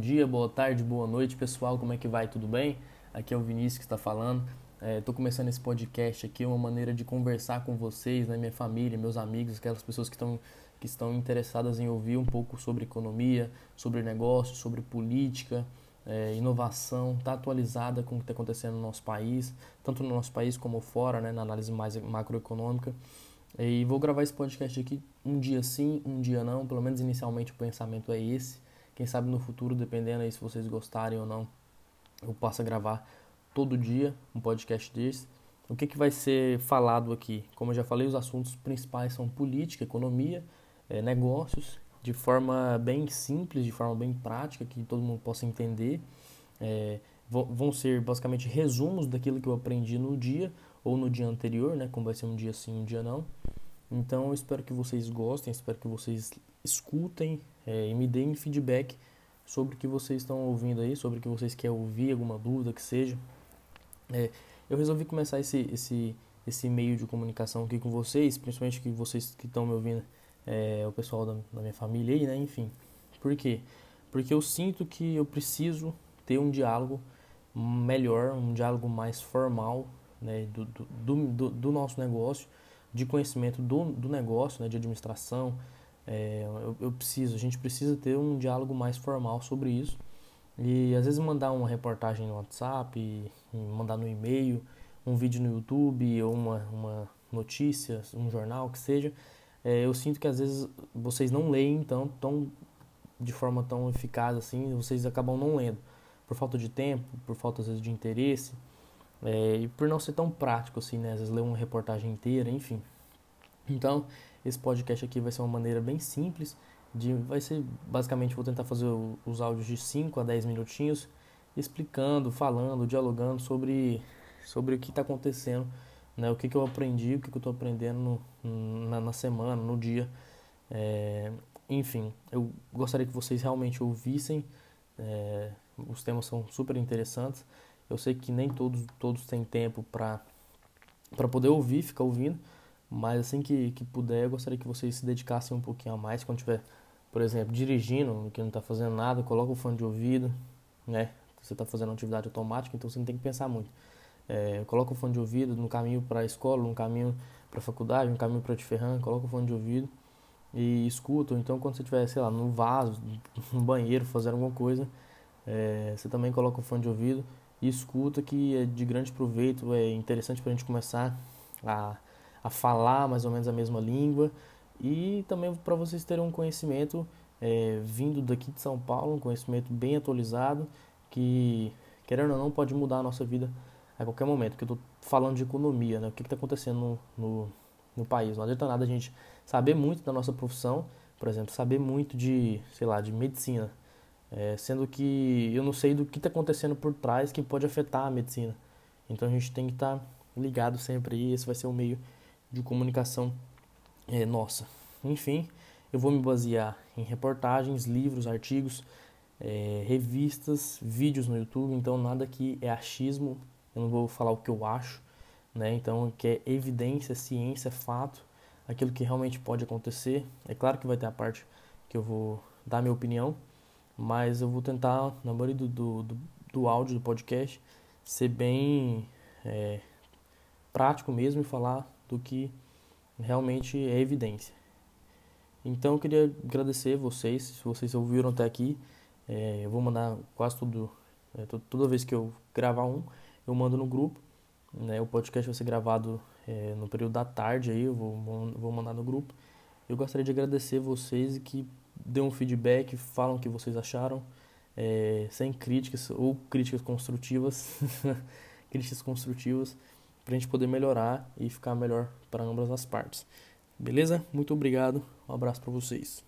dia, boa tarde, boa noite, pessoal. Como é que vai? Tudo bem? Aqui é o Vinícius que está falando. Estou é, começando esse podcast aqui, uma maneira de conversar com vocês, né, minha família, meus amigos, aquelas pessoas que estão que estão interessadas em ouvir um pouco sobre economia, sobre negócios, sobre política, é, inovação, está atualizada com o que está acontecendo no nosso país, tanto no nosso país como fora, né, na análise mais macroeconômica. E vou gravar esse podcast aqui um dia sim, um dia não, pelo menos inicialmente o pensamento é esse. Quem sabe no futuro, dependendo aí se vocês gostarem ou não, eu passo a gravar todo dia um podcast desse. O que, que vai ser falado aqui? Como eu já falei, os assuntos principais são política, economia, é, negócios, de forma bem simples, de forma bem prática, que todo mundo possa entender. É, vão ser basicamente resumos daquilo que eu aprendi no dia ou no dia anterior, né? Como vai ser um dia sim, um dia não. Então eu espero que vocês gostem, espero que vocês escutem é, e me deem feedback sobre o que vocês estão ouvindo aí, sobre o que vocês querem ouvir, alguma dúvida que seja. É, eu resolvi começar esse, esse, esse meio de comunicação aqui com vocês, principalmente que vocês que estão me ouvindo, é, o pessoal da, da minha família aí, né? Enfim. Por quê? Porque eu sinto que eu preciso ter um diálogo melhor, um diálogo mais formal né, do, do, do, do, nosso negócio, de conhecimento do, do negócio, né, de administração. É, eu, eu, preciso, a gente precisa ter um diálogo mais formal sobre isso. E às vezes mandar uma reportagem no WhatsApp, e, e mandar no e-mail, um vídeo no YouTube ou uma, uma notícia, um jornal, que seja. É, eu sinto que às vezes vocês não leem então tão de forma tão eficaz assim, vocês acabam não lendo por falta de tempo, por falta às vezes de interesse. É, e por não ser tão prático assim, né? Às vezes ler uma reportagem inteira, enfim. Então, esse podcast aqui vai ser uma maneira bem simples de vai ser basicamente vou tentar fazer os áudios de 5 a 10 minutinhos explicando, falando, dialogando sobre sobre o que está acontecendo, né? O que, que eu aprendi, o que, que eu estou aprendendo no, na, na, semana, no dia. É, enfim, eu gostaria que vocês realmente ouvissem. É, os temas são super interessantes. Eu sei que nem todos, todos têm tempo para poder ouvir, ficar ouvindo, mas assim que, que puder, eu gostaria que vocês se dedicassem um pouquinho a mais. Quando estiver, por exemplo, dirigindo, que não está fazendo nada, coloca o fone de ouvido, né? Você está fazendo atividade automática, então você não tem que pensar muito. É, coloca o fone de ouvido no caminho para a escola, no caminho para a faculdade, no caminho para te ferrando, coloca o fone de ouvido e escuta. Ou então, quando você estiver, sei lá, no vaso, no banheiro, fazendo alguma coisa, é, você também coloca o fone de ouvido e escuta que é de grande proveito, é interessante para a gente começar a, a falar mais ou menos a mesma língua e também para vocês terem um conhecimento é, vindo daqui de São Paulo, um conhecimento bem atualizado que, querendo ou não, pode mudar a nossa vida a qualquer momento, porque eu estou falando de economia, né? o que está acontecendo no, no, no país. Não adianta nada a gente saber muito da nossa profissão, por exemplo, saber muito de, sei lá, de medicina, é, sendo que eu não sei do que está acontecendo por trás que pode afetar a medicina. Então a gente tem que estar tá ligado sempre aí. Esse vai ser o meio de comunicação é, nossa. Enfim, eu vou me basear em reportagens, livros, artigos, é, revistas, vídeos no YouTube. Então nada aqui é achismo. Eu não vou falar o que eu acho, né? Então que é evidência, ciência, fato, aquilo que realmente pode acontecer. É claro que vai ter a parte que eu vou dar minha opinião mas eu vou tentar, na maioria do, do, do, do áudio do podcast, ser bem é, prático mesmo e falar do que realmente é evidência. Então eu queria agradecer vocês, se vocês ouviram até aqui, é, eu vou mandar quase tudo, é, toda vez que eu gravar um, eu mando no grupo, né, o podcast vai ser gravado é, no período da tarde aí, eu vou, vou mandar no grupo. Eu gostaria de agradecer vocês que dê um feedback, falam o que vocês acharam, sem críticas ou críticas construtivas, críticas construtivas, para a gente poder melhorar e ficar melhor para ambas as partes. Beleza? Muito obrigado, um abraço para vocês.